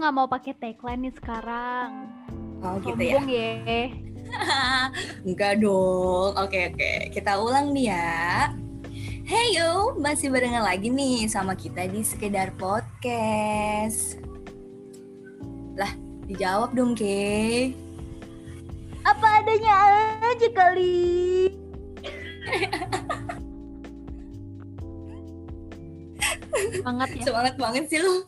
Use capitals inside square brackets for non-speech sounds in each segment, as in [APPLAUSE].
nggak mau pakai tagline nih sekarang? Oh gitu Sombong ya? ya. [LAUGHS] Enggak dong. Oke oke, kita ulang nih ya. Hey yo, masih barengan lagi nih sama kita di sekedar podcast. Lah, dijawab dong ke. Apa adanya aja kali. [LAUGHS] Semangat ya. Semangat banget sih lu.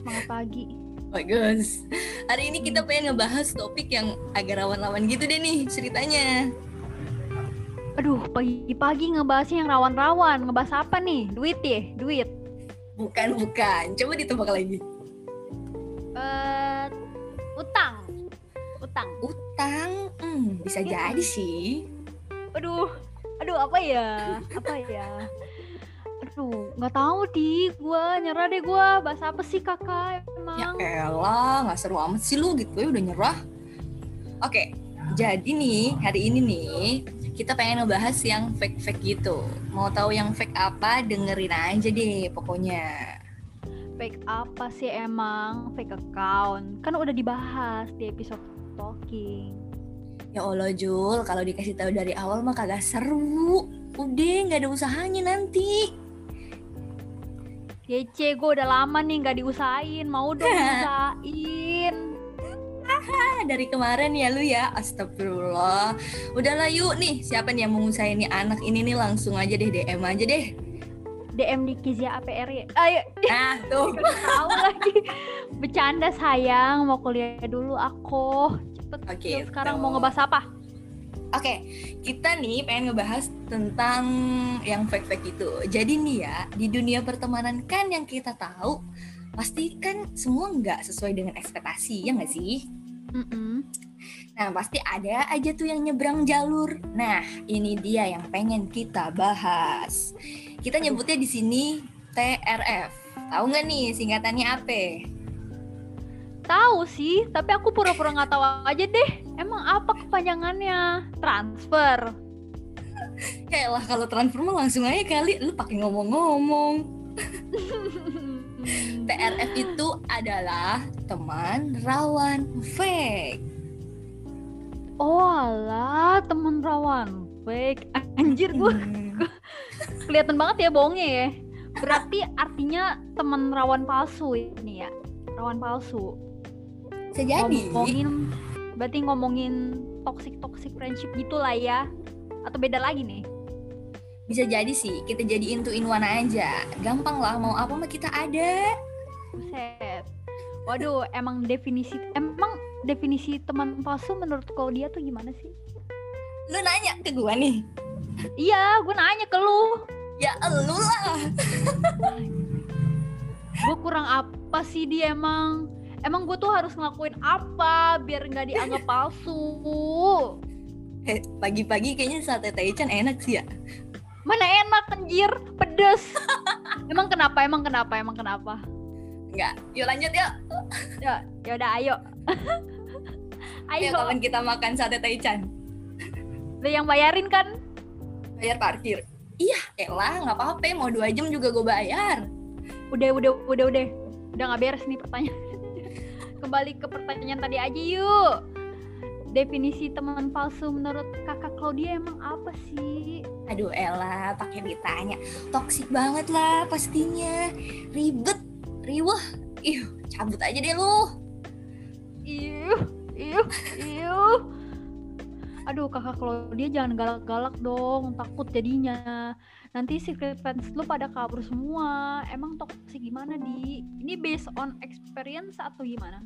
Semangat pagi. Bagus. Hari ini kita pengen ngebahas topik yang agak rawan-rawan gitu deh nih ceritanya. Aduh, pagi-pagi ngebahasnya yang rawan-rawan. Ngebahas apa nih? Duit ya? Duit. Bukan, bukan. Coba ditebak lagi. Eh, utang. Utang. Utang, hmm, bisa Iya. jadi sih. Aduh, aduh apa ya? Apa ya? Aduh, nggak tahu di gua nyerah deh gua. Bahas apa sih kakak Ya emang? elah, nggak seru amat sih lu gitu ya udah nyerah. Oke, jadi nih hari ini nih kita pengen ngebahas yang fake-fake gitu. Mau tahu yang fake apa? Dengerin aja deh pokoknya. Fake apa sih emang? Fake account. Kan udah dibahas di episode talking. Ya Allah Jul, kalau dikasih tahu dari awal mah kagak seru. Udah nggak ada usahanya nanti. Yece, gue udah lama nih nggak diusahain. Mau dong [LAUGHS] usahain. Ah, [LAUGHS] dari kemarin ya lu ya, astagfirullah. Udahlah yuk nih, siapa nih yang mau ngusahain nih anak ini nih langsung aja deh DM aja deh. DM di Kizia APR ya. Ayo, Nah tuh, [LAUGHS] tahu lagi. Bercanda sayang, mau kuliah dulu aku. Cepet. Oke, yuk, sekarang mau ngebahas apa? Oke, kita nih pengen ngebahas tentang yang fake-fake itu. Jadi nih ya, di dunia pertemanan kan yang kita tahu pasti kan semua nggak sesuai dengan ekspektasi, ya nggak sih? Mm-mm. Nah, pasti ada aja tuh yang nyebrang jalur. Nah, ini dia yang pengen kita bahas. Kita nyebutnya di sini TRF. Tahu nggak nih singkatannya apa? Tahu sih, tapi aku pura-pura nggak tahu aja deh. Emang apa kepanjangannya? Transfer. [LAUGHS] Ya lah kalau transfer mah langsung aja kali lu pakai ngomong-ngomong. [LAUGHS] TRF itu adalah teman rawan fake. Oh alah, temen rawan. Fake. Anjir gue Hmm. kelihatan banget ya bohongnya ya. Berarti artinya temen rawan palsu ini ya. Rawan palsu. Bisa jadi. Ngomongin berarti ngomongin toxic toxic friendship gitulah ya. Atau beda lagi nih? Bisa jadi sih, kita jadiin tuh in one aja. Gampang lah, mau apa mah kita ada. Buset. Waduh, emang definisi emang definisi teman palsu menurut kau dia tuh gimana sih? Lu nanya ke gua nih. Iya, gue nanya ke lu. Ya elu lah. Gue kurang apa sih dia emang? Emang gue tuh harus ngelakuin apa biar nggak dianggap palsu? Eh, pagi-pagi kayaknya sate taichan enak sih ya. Mana enak anjir, pedes. emang kenapa? Emang kenapa? Emang kenapa? Enggak, yuk lanjut yuk. Ya, ya udah ayo. [LAUGHS] Ayo ayo, kapan kita makan sate taichan? lu yang bayarin kan? Bayar parkir. Iya, elah nggak apa-apa, mau dua jam juga gue bayar. Udah, udah, udah, udah. Udah nggak beres nih pertanyaan. Kembali ke pertanyaan tadi aja yuk. Definisi teman palsu menurut kakak Claudia emang apa sih? Aduh Ella, pakai ditanya. Toksik banget lah pastinya. Ribet, riwah. Ih, cabut aja deh lu. Iuh, iuh, iuh. Aduh kakak Claudia jangan galak-galak dong, takut jadinya. Nanti secret fans lu pada kabur semua. Emang toxic gimana di? Ini based on experience atau gimana?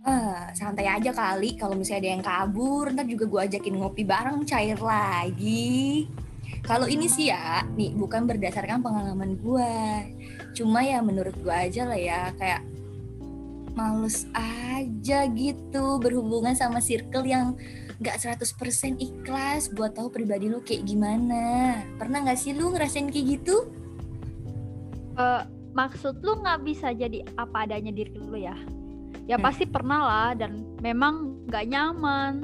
Ah, santai aja kali kalau misalnya ada yang kabur, ntar juga gue ajakin ngopi bareng cair lagi. Kalau ini sih ya, nih bukan berdasarkan pengalaman gue. Cuma ya menurut gue aja lah ya, kayak males aja gitu berhubungan sama circle yang gak 100% ikhlas buat tahu pribadi lu kayak gimana. Pernah gak sih lu ngerasain kayak gitu? Eh, maksud lu nggak bisa jadi apa adanya diri lu ya? Ya Hmm. pasti pernah lah dan memang nggak nyaman.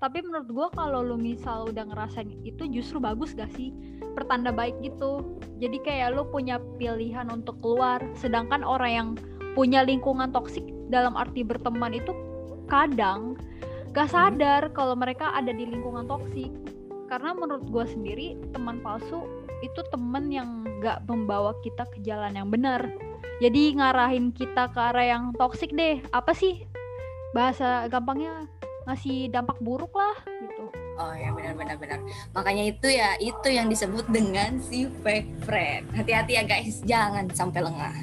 tapi menurut gue kalau lu misal udah ngerasain itu justru bagus gak sih pertanda baik gitu jadi kayak lu punya pilihan untuk keluar sedangkan orang yang punya lingkungan toksik dalam arti berteman itu kadang gak hmm. sadar kalau mereka ada di lingkungan toksik karena menurut gue sendiri teman palsu itu teman yang gak membawa kita ke jalan yang benar jadi ngarahin kita ke arah yang toksik deh apa sih bahasa gampangnya ngasih dampak buruk lah gitu. Oh ya benar-benar benar. Makanya itu ya itu yang disebut dengan si fake friend. Hati-hati ya guys, jangan sampai lengah.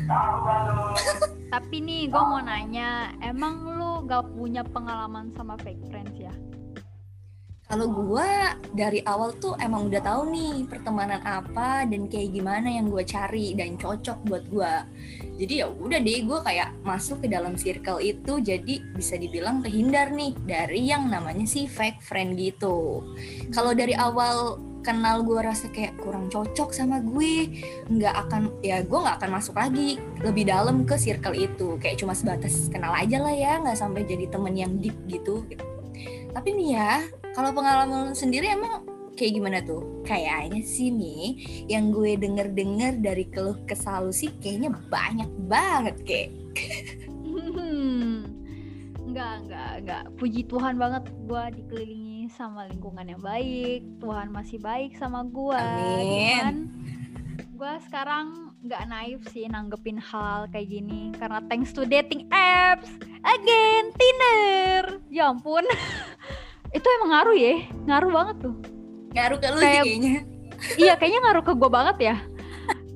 Tapi nih gue mau nanya, emang gak punya pengalaman sama fake friends ya? Kalau gue dari awal tuh emang udah tahu nih pertemanan apa dan kayak gimana yang gue cari dan cocok buat gue. Jadi ya udah deh gue kayak masuk ke dalam circle itu jadi bisa dibilang kehindar nih dari yang namanya si fake friend gitu. Kalau dari awal kenal gue rasa kayak kurang cocok sama gue nggak akan ya gue nggak akan masuk lagi lebih dalam ke circle itu kayak cuma sebatas kenal aja lah ya nggak sampai jadi temen yang deep gitu, gitu. tapi nih ya kalau pengalaman sendiri emang kayak gimana tuh? Kayaknya sih nih yang gue denger-denger dari keluh kesal sih kayaknya banyak banget kayak. Hmm, enggak, enggak, enggak. Puji Tuhan banget gue dikelilingi sama lingkungan yang baik. Tuhan masih baik sama gue. Amin. Dan gue sekarang nggak naif sih nanggepin hal kayak gini karena thanks to dating apps again Tinder ya ampun [LAUGHS] itu emang ngaruh ya ngaruh banget tuh ngaruh ke lu Kayak, sih kayaknya iya kayaknya ngaruh ke gue banget ya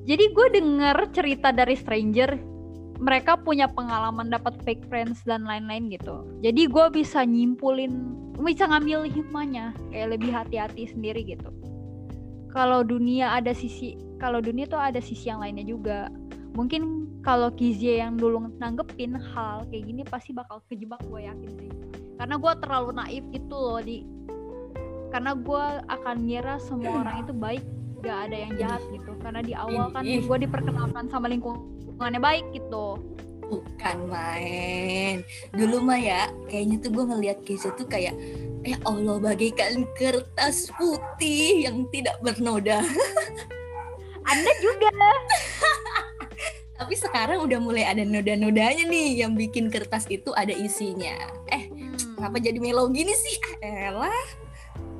jadi gue denger cerita dari stranger mereka punya pengalaman dapat fake friends dan lain-lain gitu. Jadi gue bisa nyimpulin bisa ngambil hikmahnya kayak lebih hati-hati sendiri gitu. Kalau dunia ada sisi kalau dunia tuh ada sisi yang lainnya juga. Mungkin kalau Kizia yang dulu nanggepin hal kayak gini pasti bakal kejebak gue yakin sih. Karena gue terlalu naif itu loh di. Karena gue akan ngira semua orang itu baik gak ada yang jahat gitu. Karena di awal kan gue diperkenalkan sama lingkungannya baik gitu. Bukan main dulu mah ya kayaknya tuh gue ngeliat Keisha tuh kayak ya Allah bagaikan kertas putih yang tidak bernoda. [LAUGHS] Anda juga. [LAUGHS] Tapi sekarang udah mulai ada noda-nodanya nih yang bikin kertas itu ada isinya. Eh kenapa jadi melo gini sih? Ah, elah.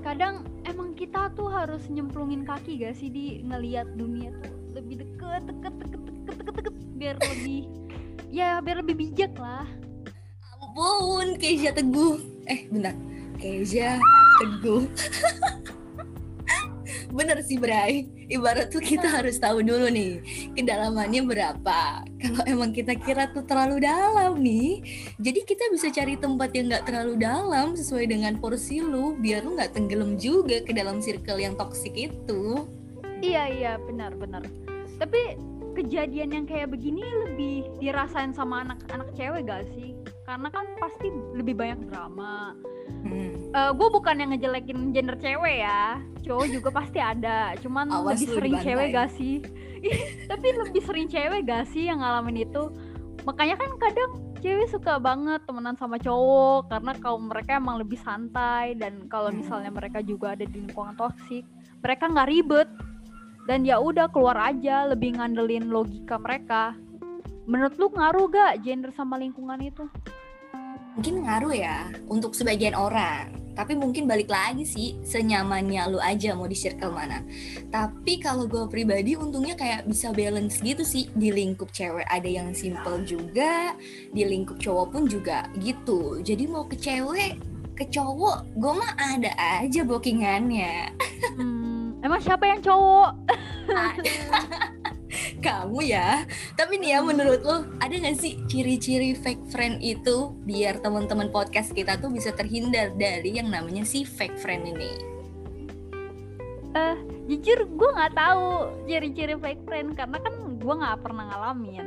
Kadang emang kita tuh harus nyemplungin kaki gak sih di ngelihat dunia tuh? Lebih deket deket deket deket deket, deket biar lebih ya biar lebih bijak lah. Ampun Keisha Teguh. Eh benar Keisha Teguh. [LAUGHS] Bener sih Bray. Ibarat tuh kita [LAUGHS] harus tahu dulu nih kedalamannya berapa. Kalau emang kita kira tuh terlalu dalam nih jadi kita bisa cari tempat yang nggak terlalu dalam sesuai dengan porsi lu biar lu nggak tenggelam juga ke dalam circle yang toksik itu. Iya iya benar benar. Tapi kejadian yang kayak begini lebih dirasain sama anak-anak cewek gak sih karena kan pasti lebih banyak drama Hmm. Uh, eh, gue bukan yang ngejelekin gender cewek ya, cowok juga pasti ada. Cuman Awas lebih sering dibantai. cewek gak sih? [LAUGHS] Tapi lebih sering cewek gak sih yang ngalamin itu? Makanya kan kadang cewek suka banget temenan sama cowok karena kaum mereka emang lebih santai dan kalau hmm. misalnya mereka juga ada di lingkungan toksik, mereka nggak ribet dan ya udah keluar aja lebih ngandelin logika mereka. Menurut lu ngaruh gak gender sama lingkungan itu? mungkin ngaruh ya untuk sebagian orang. Tapi mungkin balik lagi sih senyamannya lu aja mau di circle mana. Tapi kalau gue pribadi untungnya kayak bisa balance gitu sih di lingkup cewek. Ada yang simple juga di lingkup cowok pun juga gitu. Jadi mau ke cewek ke cowok gue mah ada aja bookingannya. Hmm, emang siapa yang cowok? [LAUGHS] Kamu ya. Tapi nih ya menurut lo ada gak sih ciri-ciri fake friend itu biar teman-teman podcast kita tuh bisa terhindar dari yang namanya si fake friend ini? Eh uh, jujur gue nggak tahu ciri-ciri fake friend karena kan gue nggak pernah ngalamin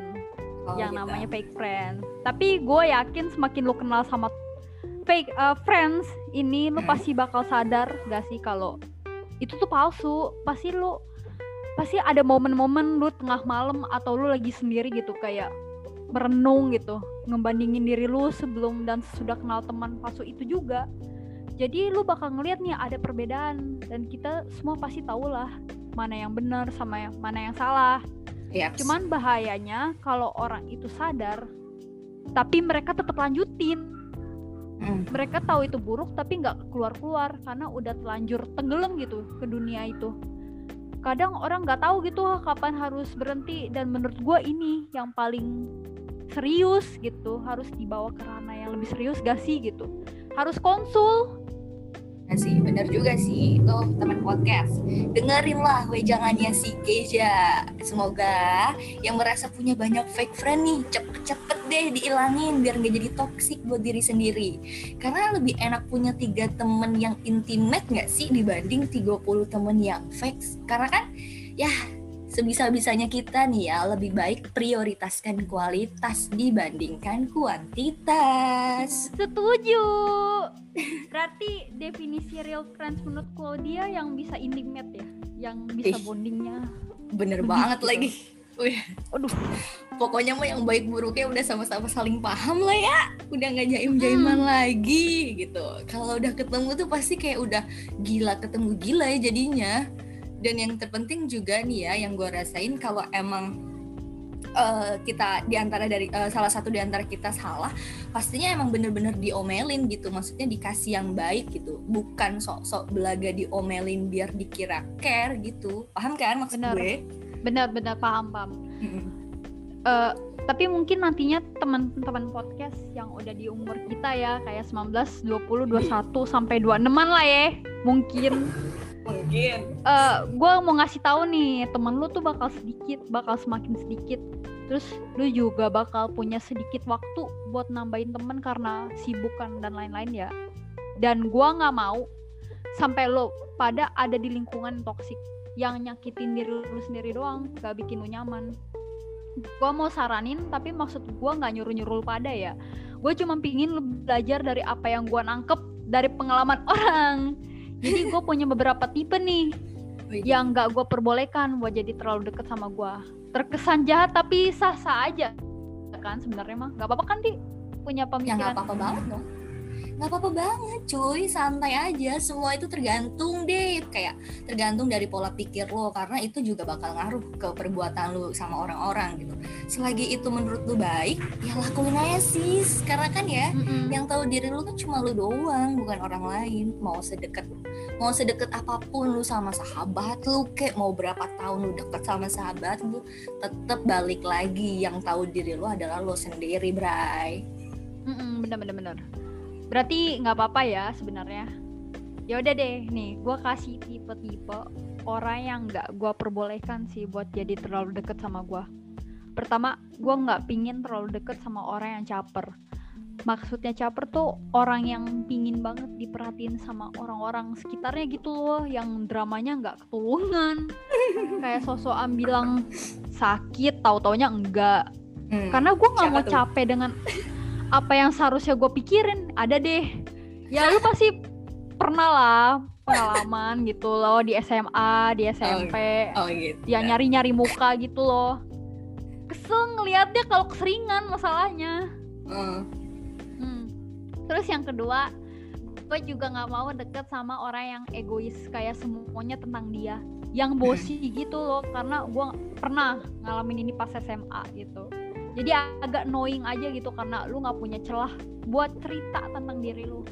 oh, yang gitu. namanya fake friend. Tapi gue yakin semakin lo kenal sama fake uh, friends ini lo hmm. pasti bakal sadar gak sih kalau itu tuh palsu. Pasti lo pasti ada momen-momen lu tengah malam atau lu lagi sendiri gitu kayak merenung gitu ngebandingin diri lu sebelum dan sudah kenal teman palsu itu juga. Jadi lu bakal ngeliat nih ada perbedaan dan kita semua pasti tahu lah mana yang benar sama yang mana yang salah. Yaps. cuman bahayanya kalau orang itu sadar tapi mereka tetap lanjutin Mm. mereka tahu itu buruk tapi nggak keluar keluar karena udah telanjur tenggelam gitu ke dunia itu kadang orang nggak tahu gitu kapan harus berhenti dan menurut gue ini yang paling serius gitu harus dibawa ke ranah yang lebih serius gak sih gitu harus konsul Nah sih, bener juga sih. Tuh, teman podcast. Dengerin lah wejangannya si Keja. Semoga yang merasa punya banyak fake friend nih, cepet-cepet deh diilangin biar nggak jadi toxic buat diri sendiri. Karena lebih enak punya tiga temen yang intimate nggak sih dibanding 30 temen yang fake. Karena kan, ya sebisa-bisanya kita nih ya lebih baik prioritaskan kualitas dibandingkan kuantitas. setuju berarti definisi real friends menurut Claudia yang bisa intimate ya yang bisa Ih. bondingnya Bener banget lagi. Wih, aduh pokoknya mah yang baik buruknya udah sama-sama saling paham lah ya. Udah nggak jaim-jaiman lagi gitu. Kalau udah ketemu tuh pasti kayak udah gila ketemu gila ya jadinya. Dan yang terpenting juga nih ya yang gue rasain kalau emang eh, kita di antara dari eh, salah satu di antara kita salah pastinya emang bener-bener diomelin gitu. Maksudnya dikasih yang baik gitu. Bukan sok-sok belaga diomelin biar dikira care gitu. Paham kan maksud Bener. gue? Benar-benar paham paham. Mm-mm. Eh, tapi mungkin nantinya teman-teman podcast yang udah di umur kita ya kayak 19, 20, 21 sampai 26-an lah ya mungkin. Mungkin. Eh gue mau ngasih tahu nih temen lu tuh bakal sedikit bakal semakin sedikit. Terus lu juga bakal punya sedikit waktu buat nambahin temen karena sibukan dan lain-lain ya. Dan gua nggak mau sampai lo pada ada di lingkungan toksik yang nyakitin diri lu sendiri doang gak bikin lu nyaman gua mau saranin tapi maksud gua nggak nyuruh-nyuruh lu pada ya. Gue cuma pingin lu belajar dari apa yang gua nangkep dari pengalaman [LAUGHS] orang. Jadi gue punya beberapa tipe nih yang nggak gue perbolehkan buat jadi terlalu deket sama gue terkesan jahat tapi sah sah aja. Kan sebenarnya mah nggak apa-apa kan di? Punya ya pemikiran. nggak apa-apa banget dong nggak apa-apa banget cuy. Santai aja. Semua itu tergantung deh kayak tergantung dari pola pikir lo. Karena itu juga bakal ngaruh ke perbuatan lo sama orang-orang gitu. Selagi itu menurut lo baik ya lakuin aja sis. Karena kan ya Mm-mm. yang tahu diri lu kan cuma lu doang bukan orang lain. Mau sedekat mau sedekat apa pun lu sama sahabat lu kayak mau berapa tahun lu deket sama sahabat lu tetap balik lagi yang tahu diri lu adalah lu sendiri bray. Mm-mm, bener bener bener berarti nggak apa-apa ya sebenarnya. Ya udah deh nih gue kasih tipe-tipe orang yang nggak gue perbolehkan sih buat jadi terlalu deket sama gue pertama gue nggak pingin terlalu deket sama orang yang caper. Maksudnya caper tuh orang yang pingin banget diperhatiin sama orang-orang sekitarnya gitu loh yang dramanya nggak ketulungan. [LAUGHS] Kayak sosokan bilang sakit tahu taunya enggak. Hmm, karena gue nggak mau tuh? capek dengan apa yang seharusnya gue pikirin ada deh. Ya. Lu pasti pernah lah pengalaman gitu loh di SMA di SMP oh gitu. Ya nyari nyari muka gitu loh. Kesel ngeliatnya kalau keseringan masalahnya. Hmm, Hmm. terus yang kedua gue juga nggak mau deket sama orang yang egois kayak semuanya tentang dia. Yang bosi gitu loh karena gue pernah ngalamin ini pas SMA gitu jadi agak knowing aja gitu karena lu nggak punya celah buat cerita tentang diri lu.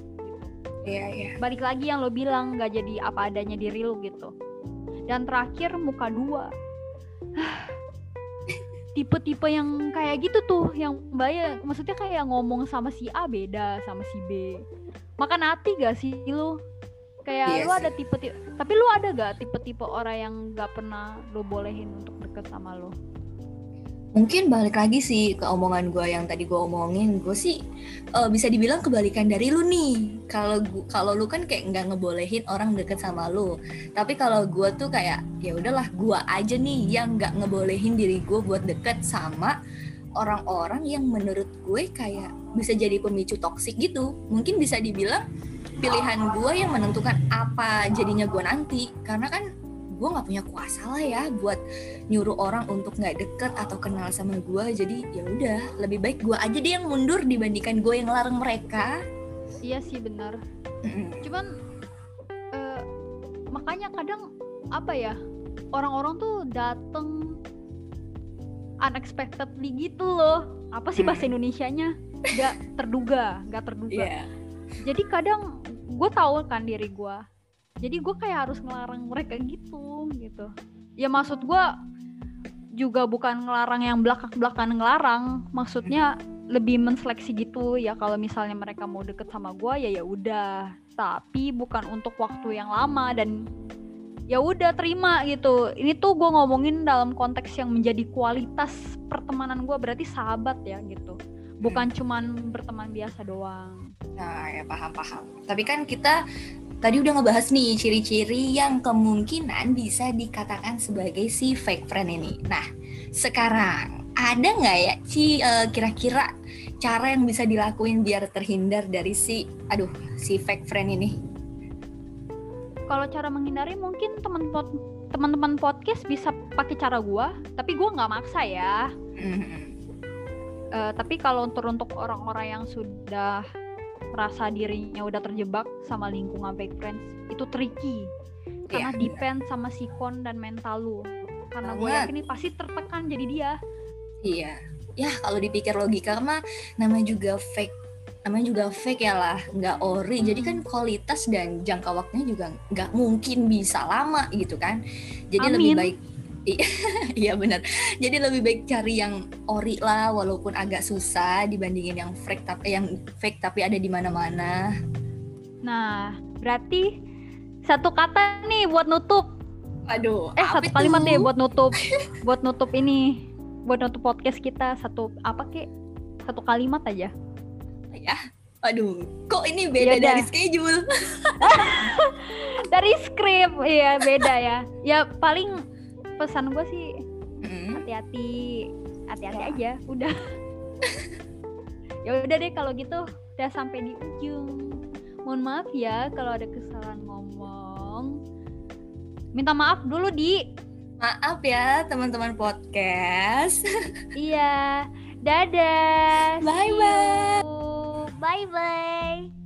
Iya iya. Balik lagi yang lo bilang nggak jadi apa adanya diri lu gitu. Dan terakhir muka dua. [SIGHS] Tipe-tipe yang kayak gitu tuh yang bahaya maksudnya kayak ngomong sama si A beda sama si B. Makan hati gak sih lu? Kayak Iya lu sih. ada tipe-tipe tapi lu ada gak tipe-tipe orang yang gak pernah lu bolehin untuk deket sama lu mungkin balik lagi sih ke omongan gue yang tadi gue omongin. Gue sih eh, bisa dibilang kebalikan dari lu nih. Kalau kalau lu kan kayak nggak ngebolehin orang deket sama lu. Tapi kalau gue tuh kayak ya udahlah gue aja nih yang nggak ngebolehin diri gue buat deket sama orang-orang yang menurut gue kayak bisa jadi pemicu toksik gitu. Mungkin bisa dibilang pilihan gue yang menentukan apa jadinya gue nanti. Karena kan gue nggak punya kuasa lah ya buat nyuruh orang untuk nggak deket atau kenal sama gue jadi ya udah lebih baik gue aja deh yang mundur dibandingkan gue yang larang mereka. Iya sih Mm-mm. cuman eh, makanya kadang apa ya orang-orang tuh dateng unexpectedly gitu loh. Apa sih bahasa Hmm. Indonesianya? Nggak terduga nggak terduga. Iya. jadi kadang gue tahu kan diri gue jadi gue kayak harus ngelarang mereka gitu gitu. Ya maksud gue juga bukan ngelarang yang belakang belakang ngelarang maksudnya lebih menseleksi gitu. Ya kalau misalnya mereka mau deket sama gue ya ya udah. Tapi bukan untuk waktu yang lama dan ya udah terima gitu. Ini tuh gue ngomongin dalam konteks yang menjadi kualitas pertemanan gue berarti sahabat ya gitu. Bukan cuman berteman biasa doang. Nah, ya paham-paham. Tapi kan kita tadi udah ngebahas nih ciri-ciri yang kemungkinan bisa dikatakan sebagai si fake friend ini. Nah, sekarang ada nggak ya Ci eh, kira-kira cara yang bisa dilakuin biar terhindar dari si aduh si fake friend ini? kalau cara menghindari mungkin teman pod- teman-teman podcast bisa pakai cara gua tapi gua nggak maksa ya Mhm. Eh, tapi kalau untuk untuk orang-orang yang sudah merasa dirinya udah terjebak sama lingkungan fake friends itu tricky. Karena Iya, depend sama sikon dan mental lu. Karena gue yakin ini pasti tertekan jadi dia. Iya. Ya kalau dipikir logika mah namanya juga fake namanya juga fake ya lah nggak ori. Jadi kan kualitas dan jangka waktunya juga nggak mungkin bisa lama gitu kan. Jadi lebih Amin. baik I- iya [LAUGHS] benar jadi lebih baik cari yang ori lah walaupun agak susah dibandingin yang fake tapi yang fake tapi ada di mana-mana. Nah berarti satu kata nih buat nutup. Aduh eh satu kalimat tuh? deh buat nutup. [LAUGHS] Buat nutup ini buat nutup podcast kita. Satu apa kek satu kalimat aja. Ya aduh kok ini beda Yaudah. dari schedule? [LAUGHS] Dari skrip iya beda ya. Ya paling pesan gue sih Mm. hati-hati hati-hati Ya. aja udah. [LAUGHS] Ya udah deh kalau gitu udah sampai di ujung. Mohon maaf ya kalau ada kesalahan ngomong. Minta maaf dulu di. Maaf ya teman-teman podcast. [LAUGHS] Iya. Dadah. Bye-bye. bye bye